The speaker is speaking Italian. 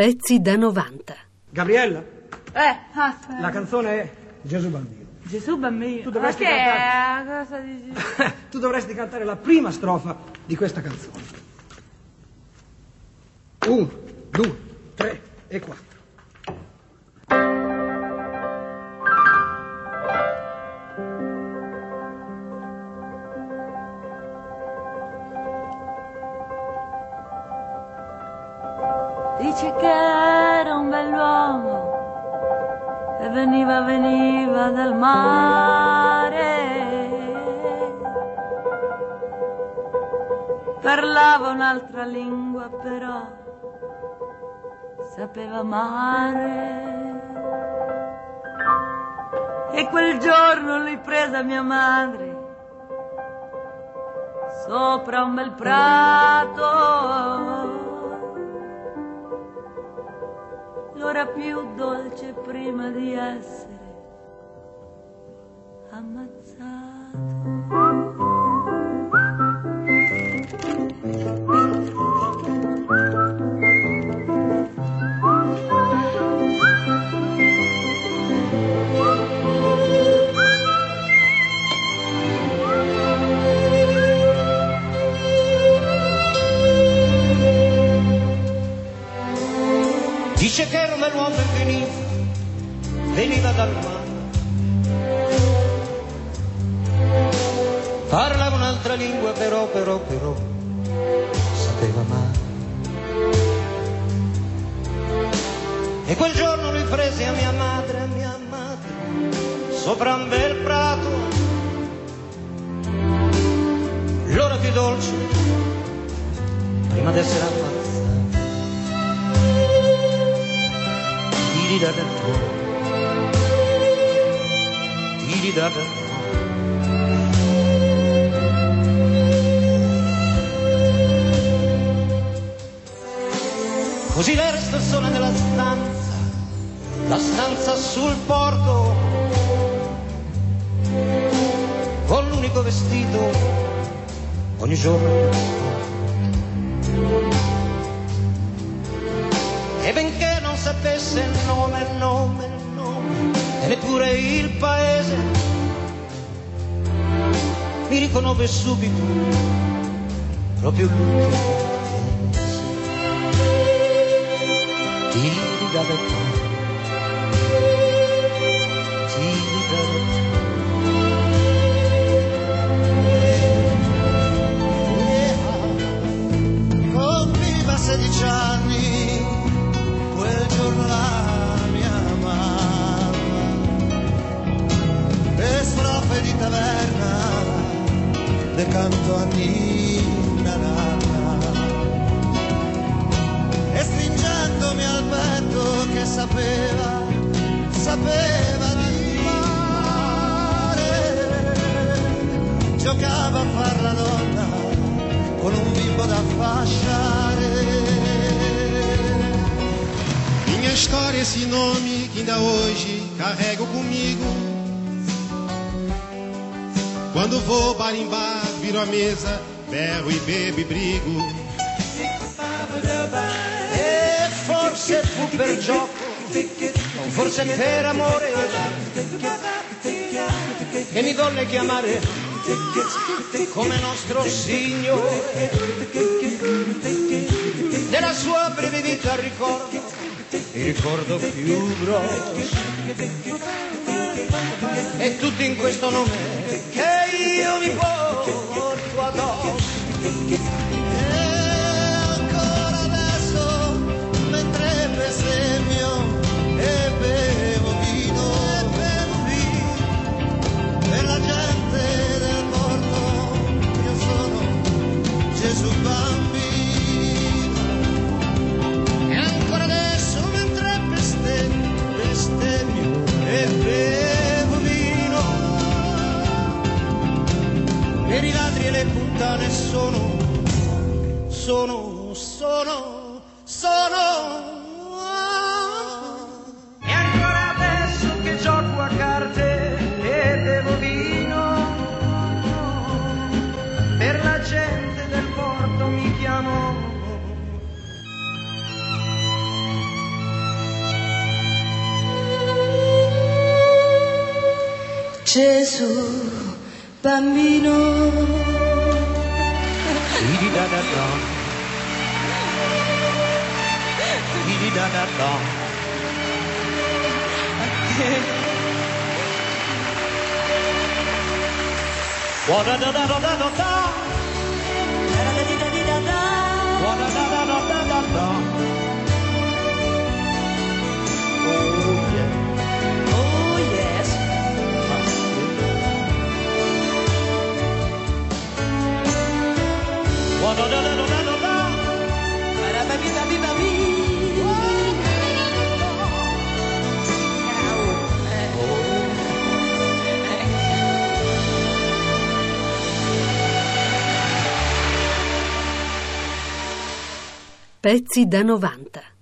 Pezzi da 90. Gabriella, Eh, aspetta. la canzone è Gesù Bambino. Gesù bambino. Tu dovresti Ma che cantare. è? Cosa dici? tu dovresti cantare la prima strofa di questa canzone. Uno, due, tre e quattro. Dice che era un bell'uomo e veniva, veniva dal mare. Parlava un'altra lingua però sapeva amare. E quel giorno lui prese mia madre sopra un bel prato. L'ora più dolce prima di essere ammazzato. Dice che era un bell'uomo e veniva, veniva dal mare. Parlava un'altra lingua, però, però, però, sapeva male. E quel giorno lui prese a mia madre, a mia madre, sopra un bel prato. L'ora più dolce, prima d'essere ammazzato. Tiri-da-da-da. Tiri-da-da-da. Così resta sola nella stanza, la stanza sul porto, con l'unico vestito ogni giorno mi riconobbe subito, proprio lui. Tiri da da da. Sapeva, sapeva di mare, giocava a far la donna con un bimbo da fasciare. Minha história, esse nome que ainda hoje carrego comigo. Quando vou barimbar, viro a mesa, berro e bebo e brigo. E forse fu per gioco, forse per amore, che mi volle chiamare come nostro Signore. Della sua breve vita ricordo, il ricordo più grosso. E tutto in questo nome che io mi porto addosso. sono, sono, sono. E ancora adesso che gioco a carte e bevo vino, per la gente del porto mi chiamo. Gesù, bambino. done da da da da da da da. Da da da da. Wa da da da da da da da. Oh yeah. Oh yes. Da da da. Pezzi da 90.